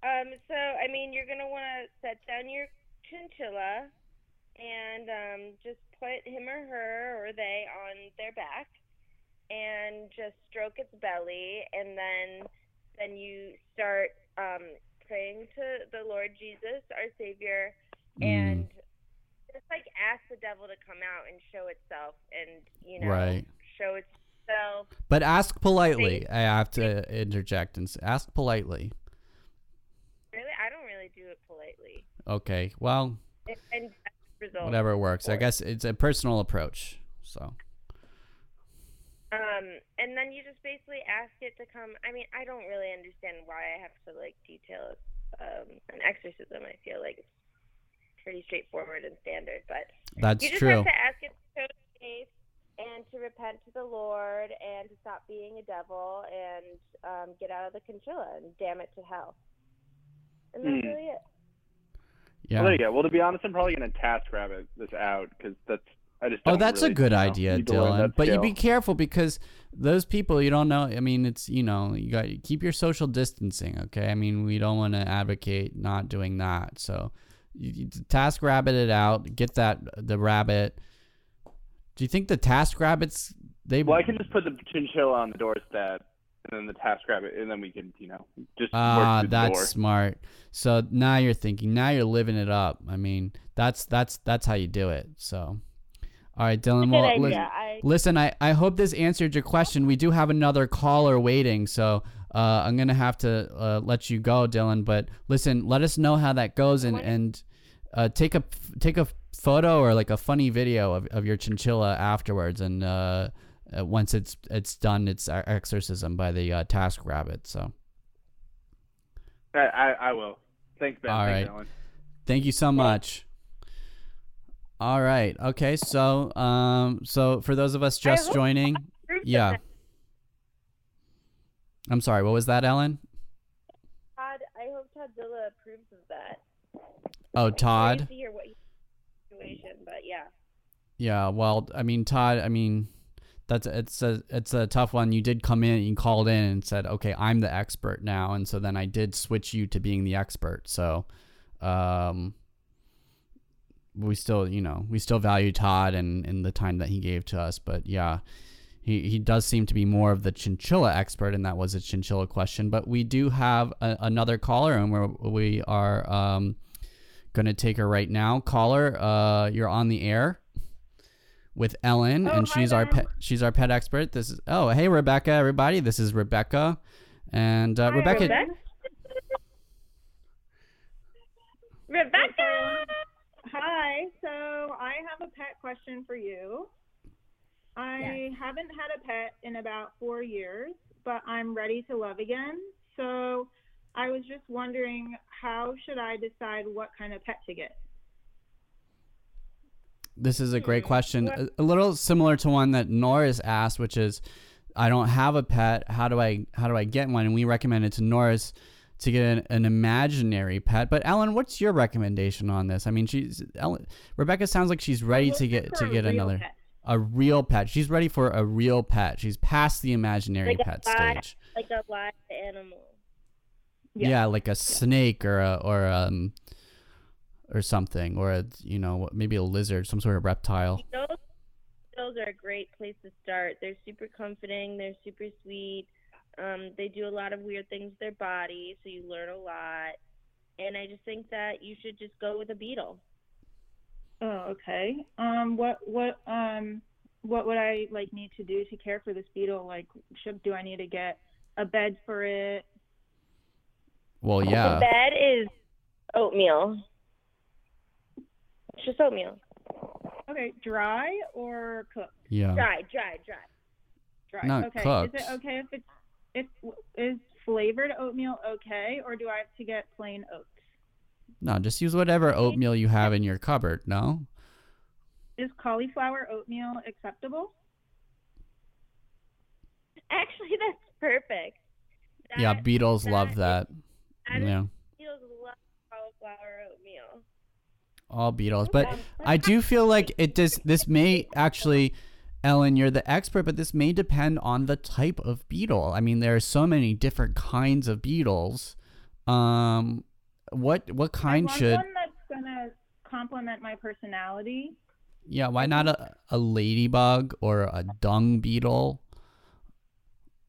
Um, so I mean, you're gonna want to set down your chinchilla and um, just put him or her or they on their back and just stroke its belly, and then then you start um, praying to the Lord Jesus, our Savior, and just like ask the devil to come out and show itself, and you know, Right. show itself. But ask politely. I have to interject and ask politely. Really, I don't really do it politely. Okay. Well, And, and whatever works. I guess it's a personal approach. So. Um, and then you just basically ask it to come. I mean, I don't really understand why I have to like detail um, an exorcism. I feel like it's pretty straightforward and standard, but That's you just true. have to ask it to show faith and to repent to the Lord and to stop being a devil and um, get out of the conchilla and damn it to hell. And that's Hmm. really it. Yeah. Well, there you go. Well, to be honest, I'm probably gonna task rabbit this out because that's I just. Oh, that's a good you know, idea, need to learn Dylan. But you be careful because those people you don't know. I mean, it's you know you got to keep your social distancing. Okay, I mean we don't want to advocate not doing that. So you, you task rabbit it out. Get that the rabbit. Do you think the task rabbits they? Well, I can just put the chinchilla on the doorstep and then the task rabbit, and then we can, you know, just Ah, that's smart. So now you're thinking. Now you're living it up. I mean, that's that's that's how you do it. So, all right, Dylan. Good Well, idea. listen, I- listen. I I hope this answered your question. We do have another caller waiting, so uh, I'm gonna have to uh, let you go, Dylan. But listen, let us know how that goes, and and uh, take a take a photo or like a funny video of, of your chinchilla afterwards, and uh, uh, once it's it's done its exorcism by the uh, task rabbit. So. I, I, I will. Thanks, Ben. All Thanks, right. Ellen. Thank you so much. All right. Okay. So, um, so for those of us just joining, yeah. I'm sorry. What was that, Ellen? Todd, I hope Todzilla approves of that. Oh, Todd. to hear what situation, but yeah. Yeah. Well, I mean, Todd. I mean, that's it's a it's a tough one. You did come in, you called in and said, "Okay, I'm the expert now," and so then I did switch you to being the expert. So, um, we still, you know, we still value Todd and and the time that he gave to us. But yeah, he he does seem to be more of the chinchilla expert, and that was a chinchilla question. But we do have a, another caller, and we're we are um gonna take her right now. Caller, uh, you're on the air with Ellen, Oh, and she's our pet. She's our pet expert. This is oh hey Rebecca, everybody. This is Rebecca, and uh, Hi, Rebecca. Rebecca. Rebecca. Hi. So I have a pet question for you. I haven't had a pet in about four years, but I'm ready to love again. So I was just wondering, how should I decide what kind of pet to get? This is a hmm. great question. What- a little similar to one that Norris asked, which is, I don't have a pet. How do I how do I get one? And we recommended to Norris to get an, an imaginary pet. But Ellen, what's your recommendation on this? I mean, she's Ellen, Rebecca sounds like she's ready to get to get another pet. a real pet. She's ready for a real pet. She's past the imaginary Like pet live, stage. like a live animal. Yeah, like a snake or a or um or something or a you know maybe a lizard, some sort of reptile. Those those are a great place to start. They're super comforting. They're super sweet. Um, they do a lot of weird things with their body, so you learn a lot. And I just think that you should just go with a beetle. Oh, okay. Um, what what um what would I like need to do to care for this beetle? Like, should do I need to get a bed for it? Well, yeah. The bed is oatmeal. It's just oatmeal. Okay, dry or cooked? Yeah. Dry, dry, dry. Dry. Not okay. cooked. Is it okay if it's if is flavored oatmeal okay, or do I have to get plain oats? No, just use whatever oatmeal you have in your cupboard. No. Is cauliflower oatmeal acceptable? Actually, that's perfect. yeah, That- beetles love that that. that is- Yeah. Beetles love cauliflower oatmeal. All beetles. But um, I do feel like it does this may actually Ellen, you're the expert, but this may depend on the type of beetle. I mean, there are so many different kinds of beetles. Um what what kind should one that's gonna complement my personality. Yeah, why not a, a ladybug or a dung beetle?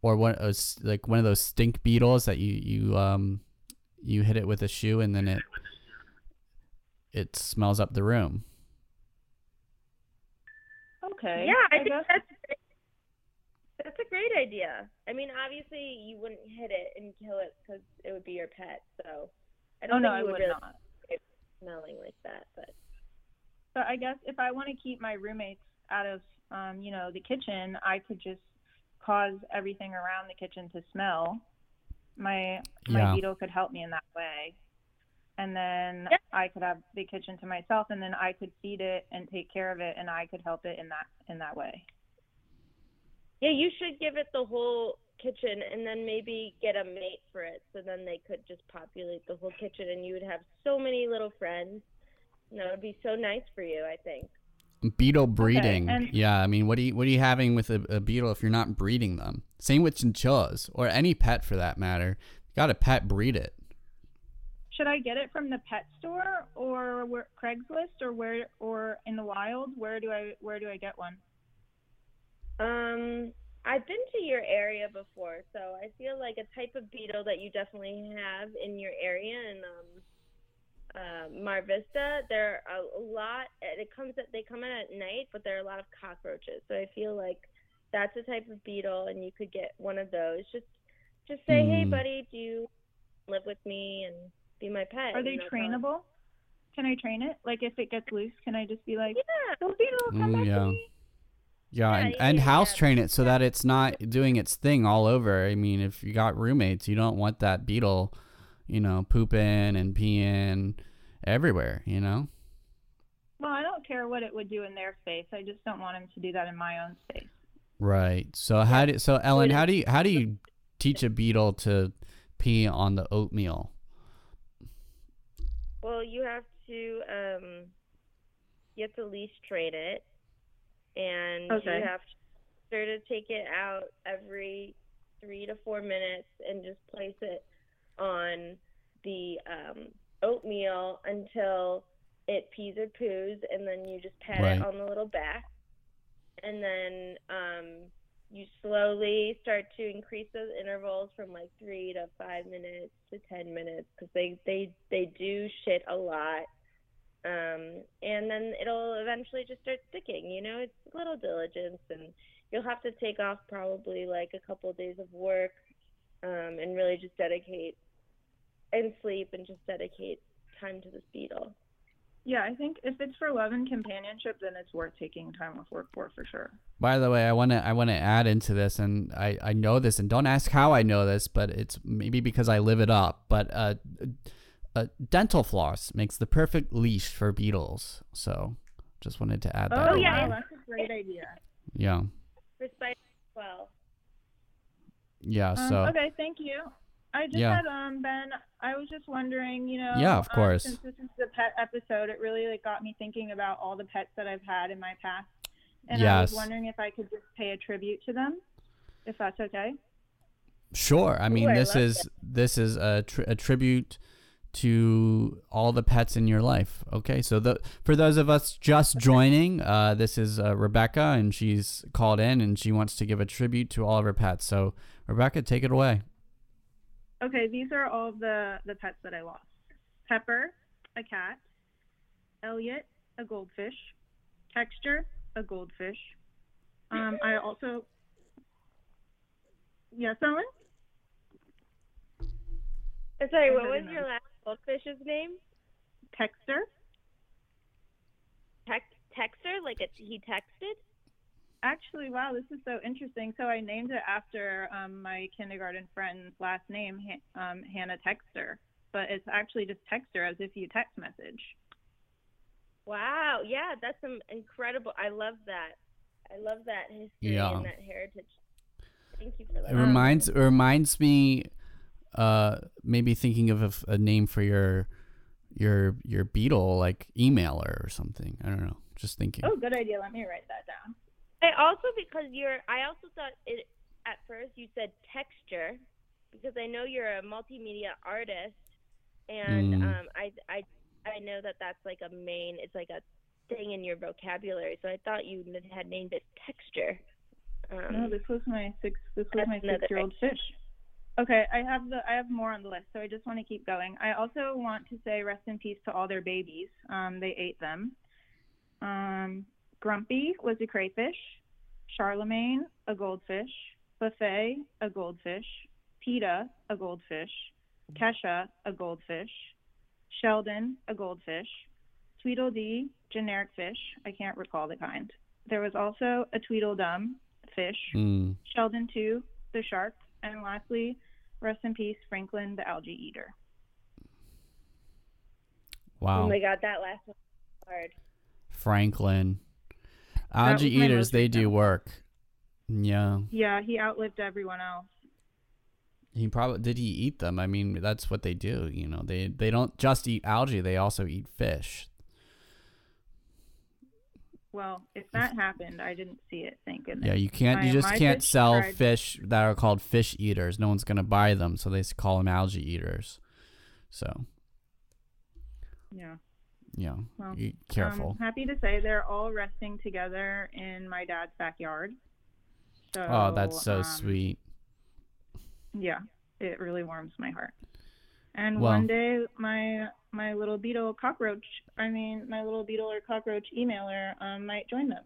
Or one s like one of those stink beetles that you you um you hit it with a shoe and then it it smells up the room. Okay. Yeah, I, I think guess- that's great. that's a great idea. I mean, obviously, you wouldn't hit it and kill it because it would be your pet. So I don't Oh, no, think I would would really not. it smelling like that. But So I guess if I want to keep my roommates out of, um, you know, the kitchen, I could just cause everything around the kitchen to smell. My my Yeah. beetle could help me in that way, and then I could have the kitchen to myself, and then I could feed it and take care of it, and I could help it in that in that way. yeah, you should give it the whole kitchen and then maybe get a mate for it. So then they could just populate the whole kitchen, and you would have so many little friends. And that would be so nice for you, I think. Beetle breeding. and- yeah, I mean, what are you what are you having with a, a beetle if you're not breeding them? Same with chinchillas or any pet for that matter. You got to pet breed it. Should I get it from the pet store or where, Craigslist or where or in the wild? Where do I where do I get one? Um, I've been to your area before, so I feel like a type of beetle that you definitely have in your area in um, uh, Mar Vista. There are a lot. It comes at they come in at night, but there are a lot of cockroaches. So I feel like that's a type of beetle, and you could get one of those. Just just say, hey, Mm. buddy, do you live with me and be my pet? Are they and they'll trainable? Can I train it? Like if it gets loose, can I just be like, Yeah. "Go beetle, come Mm, back yeah. to me"? Yeah, Yeah, and, and house yeah. train it so that it's not doing its thing all over. I mean, if you got roommates, you don't want that beetle, you know, pooping and peeing everywhere, you know? Well, I don't care what it would do in their space. I just don't want him to do that in my own space. Right. So how do so Ellen, how do you how do you teach a beetle to pee on the oatmeal? Well, you have to um, you have to leash train it, and Okay. you have to sort of take it out every three to four minutes and just place it on the um, oatmeal until it pees or poos, and then you just pat Right. it on the little back, and then um, you slowly start to increase those intervals from like three to five minutes to ten minutes because they they they do shit a lot. Um and then it'll eventually just start sticking you know it's a little diligence and you'll have to take off probably like a couple of days of work um and really just dedicate and sleep and just dedicate time to this beetle Yeah, I think if it's for love and companionship, then it's worth taking time off work for for sure. By the way, I want to I want to add into this, and I I know this, and don't ask how I know this, but it's maybe because I live it up. But uh, uh dental floss makes the perfect leash for beetles. So just wanted to add that. Oh yeah, that's a great idea. Yeah. for spiders as well Yeah. Um, So okay, thank you. I just Yeah. had um Ben. I was just wondering, you know. Yeah, of um, course. since this is the pet episode, it really like got me thinking about all the pets that I've had in my past, and I was Yes. wondering if I could just pay a tribute to them, if that's okay. Sure. I mean, Ooh, this is this is a, tri- a tribute to all the pets in your life. Okay, so the for those of us just joining, uh, this is uh, Rebecca, and she's called in, and she wants to give a tribute to all of her pets. So, Rebecca, take it away. Okay, these are all of the the pets that I lost. Pepper, a cat. Elliot, a goldfish. Texture, a goldfish. Um, I also. Yes, Ellen. Sorry what was your last goldfish's name Texter. Tex- texter like it, he texted Actually, wow, this is so interesting. So I named it after um, my kindergarten friend's last name, Ha- um, Hannah Texter, but it's actually just Texter, as if you text message. Wow, yeah, that's some incredible. I love that. I love that history Yeah. and that heritage. Thank you for that. It reminds it reminds me, uh, maybe thinking of a name for your your your beetle, like emailer or something. I don't know. Just thinking. Oh, good idea. Let me write that down. I also because you're. I also thought it at first you said texture because I know you're a multimedia artist, and Mm. um, I I I know that that's like a main. It's like a thing in your vocabulary. So I thought you had named it texture. Um, no, this was my six. This was my six-year-old fish. Okay, I have the I have more on the list, so I just want to keep going. I also want to say rest in peace to all their babies. Um, they ate them. Um, Grumpy was a crayfish. Charlemagne, a goldfish. Buffet, a goldfish. Peta, a goldfish. Kesha, a goldfish. Sheldon, a goldfish. Tweedledee, generic fish. I can't recall the kind. There was also a Tweedledum fish. Mm. Sheldon, too, the shark. And lastly, rest in peace, Franklin, the algae eater. Wow. Oh my god, that last one was hard. Franklin. Algae eaters, they do work. Yeah. Yeah, he outlived everyone else. He probably did he eat them? I mean, that's what they do, you know. They they don't just eat algae, they also eat fish. Well, if that happened, I didn't see it. Thank goodness. Yeah, you can't you just can't fish sell tried- fish that are called fish eaters. No one's going to buy them, so they call them algae eaters. So, Yeah. Yeah. Well, be careful. Um, happy to say they're all resting together in my dad's backyard. So, oh, that's so um, sweet. Yeah, it really warms my heart. And Well- one day, my my little beetle cockroach, I mean, my little beetle or cockroach emailer um, might join them.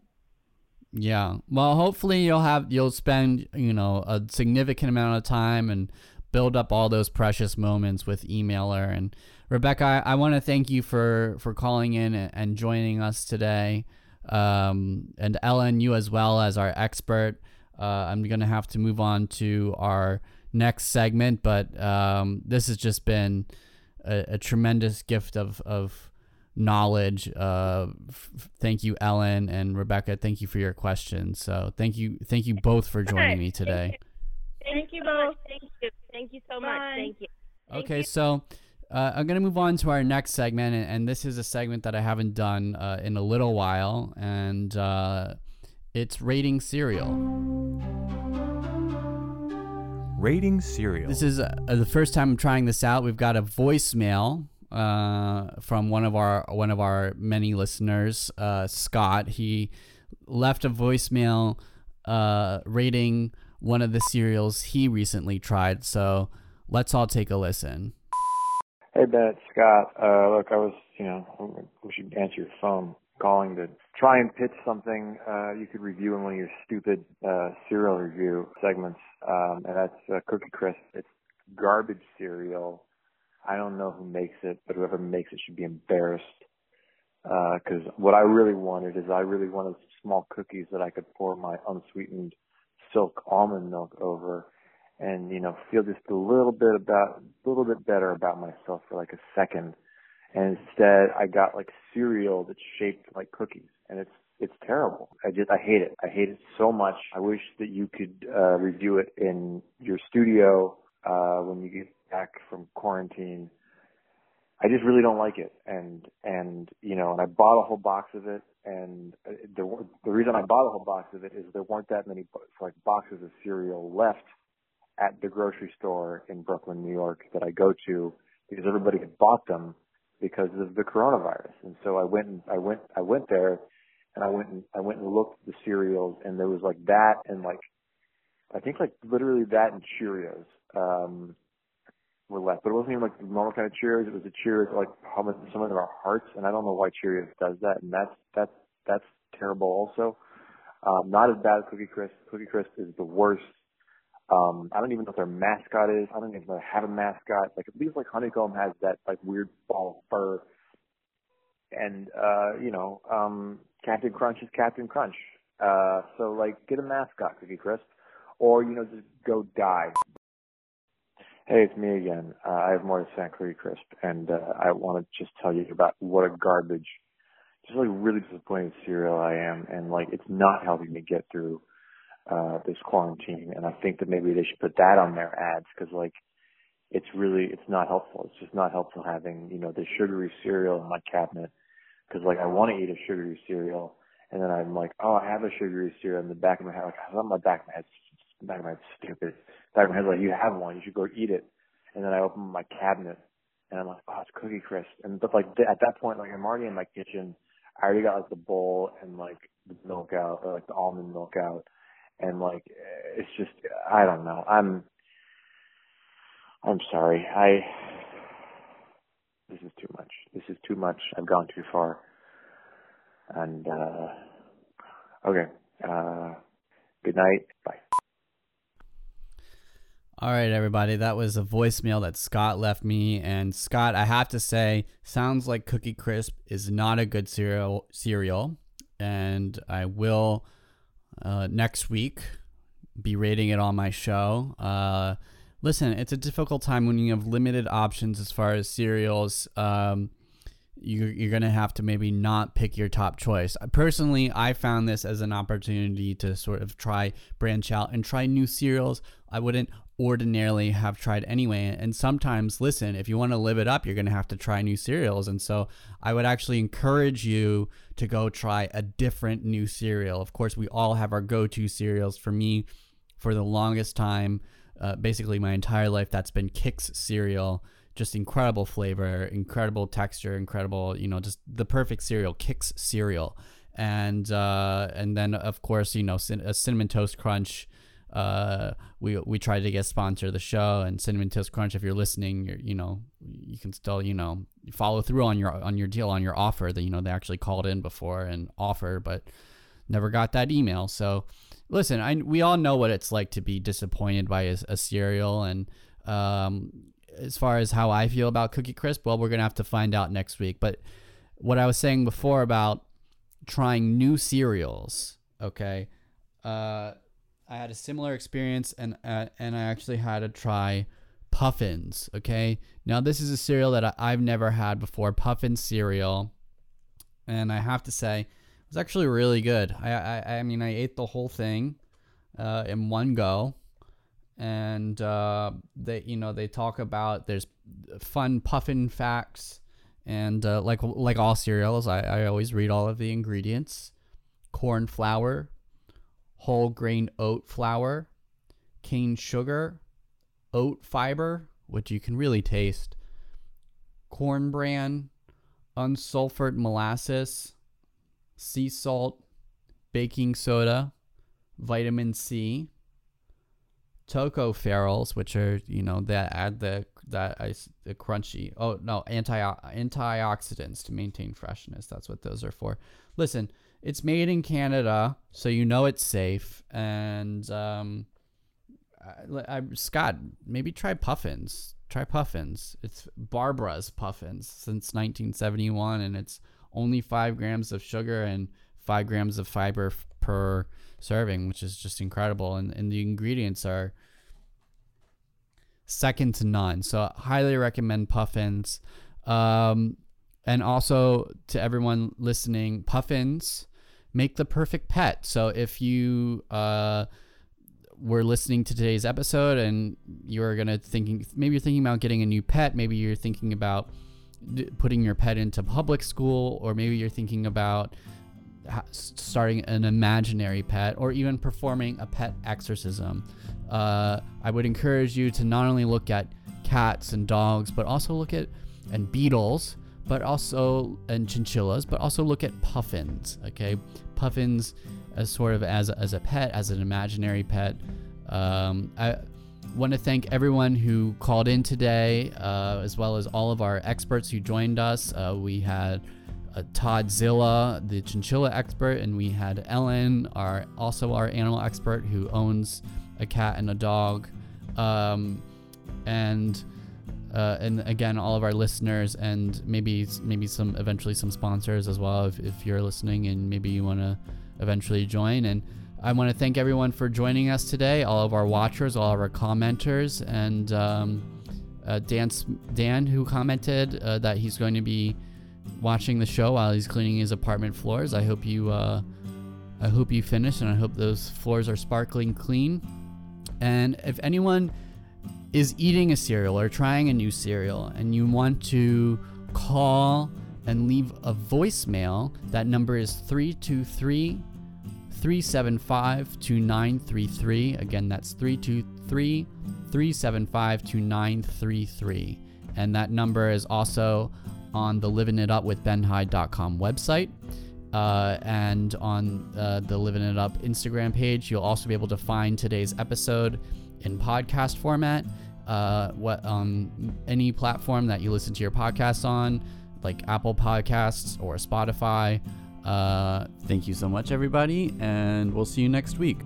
Yeah. Well, hopefully you'll have you'll spend you know a significant amount of time and build up all those precious moments with emailer and Rebecca. I, I want to thank you for for calling in and, joining us today, um, and Ellen, you as well as our expert. Uh, I'm gonna have to move on to our next segment, but um, this has just been a, a tremendous gift of of knowledge. Uh, f- thank you, Ellen and Rebecca. Thank you for your questions. So thank you, thank you both for joining me today. Thank you both. Thank you. Thank you so much. Thank you. Okay, so uh, I'm gonna move on to our next segment, and, and this is a segment that I haven't done uh, in a little while, and uh, it's rating cereal. Rating cereal. This is uh, the first time I'm trying this out. We've got a voicemail uh, from one of our one of our many listeners, uh, Scott. He left a voicemail uh, rating one of the cereals he recently tried. So let's all take a listen. Hey, Ben, it's Scott. Uh, look, I was, you know, we should answer your phone calling to try and pitch something uh, you could review in one of your stupid uh, cereal review segments, um, and that's uh, Cookie Crisp. It's garbage cereal. I don't know who makes it, but whoever makes it should be embarrassed. Because what I really wanted is I really wanted small cookies that I could pour my unsweetened silk almond milk over and you know feel just a little bit about a little bit better about myself for like a second and instead I got like cereal that's shaped like cookies and it's it's terrible. I just I hate it. I hate it so much. I wish that you could uh review it in your studio uh when you get back from quarantine. I just really don't like it. And and you know and I bought a whole box of it. And uh, the the reason I bought a whole box of it is there weren't that many like boxes of cereal left at the grocery store in Brooklyn, New York that I go to because everybody had bought them because of the coronavirus. And so I went and I went I went there and I went and I went and looked at the cereals and there was like that and like I think like literally that and Cheerios. Um were left. But it wasn't even like the normal kind of Cheerios, it was the Cheerios like much some of are hearts and I don't know why Cheerios does that and that's that's that's terrible also. Um not as bad as Cookie Crisp. Cookie Crisp is the worst. Um, I don't even know what their mascot is. I don't even know if they have a mascot. Like at least like Honeycomb has that like weird ball of fur. And uh, you know, um Captain Crunch is Captain Crunch. Uh so like get a mascot, Cookie Crisp. Or, you know, just go die. Hey, it's me again. Uh, I have more to on Cookie Crisp and uh I wanna just tell you about what a garbage just like really disappointed cereal I am and like it's not helping me get through uh this quarantine and I think that maybe they should put that on their ads because like it's really it's not helpful. It's just not helpful having you know the sugary cereal in my cabinet because like I want to eat a sugary cereal and then I'm like oh I have a sugary cereal in the back of my head like I'm thought my back of my head back of my stupid back of my head like you have one you should go eat it and then I open my cabinet and I'm like oh it's Cookie Crisp and but like at that point like I'm already in my kitchen I already got like the bowl and like the milk out or like the almond milk out and like it's just I don't know. I'm I'm sorry. I this is too much. This is too much. I've gone too far. And uh okay. Uh good night. Bye. All right, everybody. That was a voicemail that Scott left me, and Scott, I have to say, sounds like Cookie Crisp is not a good cereal. Cereal, and I will uh, next week be rating it on my show. Uh, listen, it's a difficult time when you have limited options as far as cereals. Um, you, you're going to have to maybe not pick your top choice. Personally, I found this as an opportunity to sort of try, branch out, and try new cereals I wouldn't ordinarily have tried anyway. And sometimes, listen, if you want to live it up, you're going to have to try new cereals. And so I would actually encourage you to go try a different new cereal. Of course, we all have our go to cereals. For me, for the longest time, uh, basically my entire life, that's been Kix cereal. Just incredible flavor, incredible texture, incredible, you know, just the perfect cereal, Kix cereal. And uh, and then of course, you know, a cinnamon toast crunch uh, we we tried to get sponsor the show and Cinnamon Toast Crunch. If you're listening, you're, you know you can still you know follow through on your on your deal on your offer that you know they actually called in before and offer, but never got that email. So listen, I we all know what it's like to be disappointed by a, a cereal and um, as far as how I feel about Cookie Crisp, well, we're gonna have to find out next week. But what I was saying before about trying new cereals, okay, uh, I had a similar experience, and uh, and I actually had to try Puffins. Okay, now this is a cereal that I, have never had before, Puffin cereal, and I have to say, it was actually really good. I I, I mean, I ate the whole thing uh, in one go and uh, they you know they talk about there's fun puffin facts and uh, like like all cereals I, I always read all of the ingredients. Corn flour whole grain oat flour cane sugar oat fiber which you can really taste corn bran unsulfured molasses sea salt baking soda vitamin c tocopherols, which are you know that add the that ice the crunchy. Oh no, anti antioxidants to maintain freshness. That's what those are for. Listen, it's made in Canada, so you know it's safe. And um, I, I, Scott, maybe try puffins. Try puffins. It's Barbara's puffins since 1971, and it's only five grams of sugar and five grams of fiber f- per serving, which is just incredible. And, and the ingredients are second to none. So I highly recommend Puffins. Um, and also to everyone listening, Puffins make the perfect pet. So if you uh, were listening to today's episode and you're gonna thinking maybe you're thinking about getting a new pet, maybe you're thinking about putting your pet into public school, or maybe you're thinking about starting an imaginary pet or even performing a pet exorcism. Uh, I would encourage you to not only look at cats and dogs, but also look at and beetles, but also and chinchillas, but also look at puffins. Okay, puffins as sort of as as a pet, as an imaginary pet. Um, I want to thank everyone who called in today, uh, as well as all of our experts who joined us. Uh, we had uh, Todd Zilla, the chinchilla expert, and we had Ellen, our also our animal expert who owns a cat and a dog, um, and uh, and again all of our listeners and maybe maybe some eventually some sponsors as well if, if you're listening and maybe you want to eventually join. And I want to thank everyone for joining us today, all of our watchers, all of our commenters, and um, uh, Dan, Dan, who commented uh, that he's going to be watching the show while he's cleaning his apartment floors. I hope you uh, I hope you finish and I hope those floors are sparkling clean. And if anyone is eating a cereal or trying a new cereal and you want to call and leave a voicemail, that number is 323 375 2933. Again, that's 323 375 2933. And that number is also on the Living It Up with BenHide.com website. Uh, and on uh, the Living It Up Instagram page, you'll also be able to find today's episode in podcast format. Uh, what on any platform that you listen to your podcasts on, like Apple Podcasts or Spotify. Uh, thank you so much, everybody, and we'll see you next week.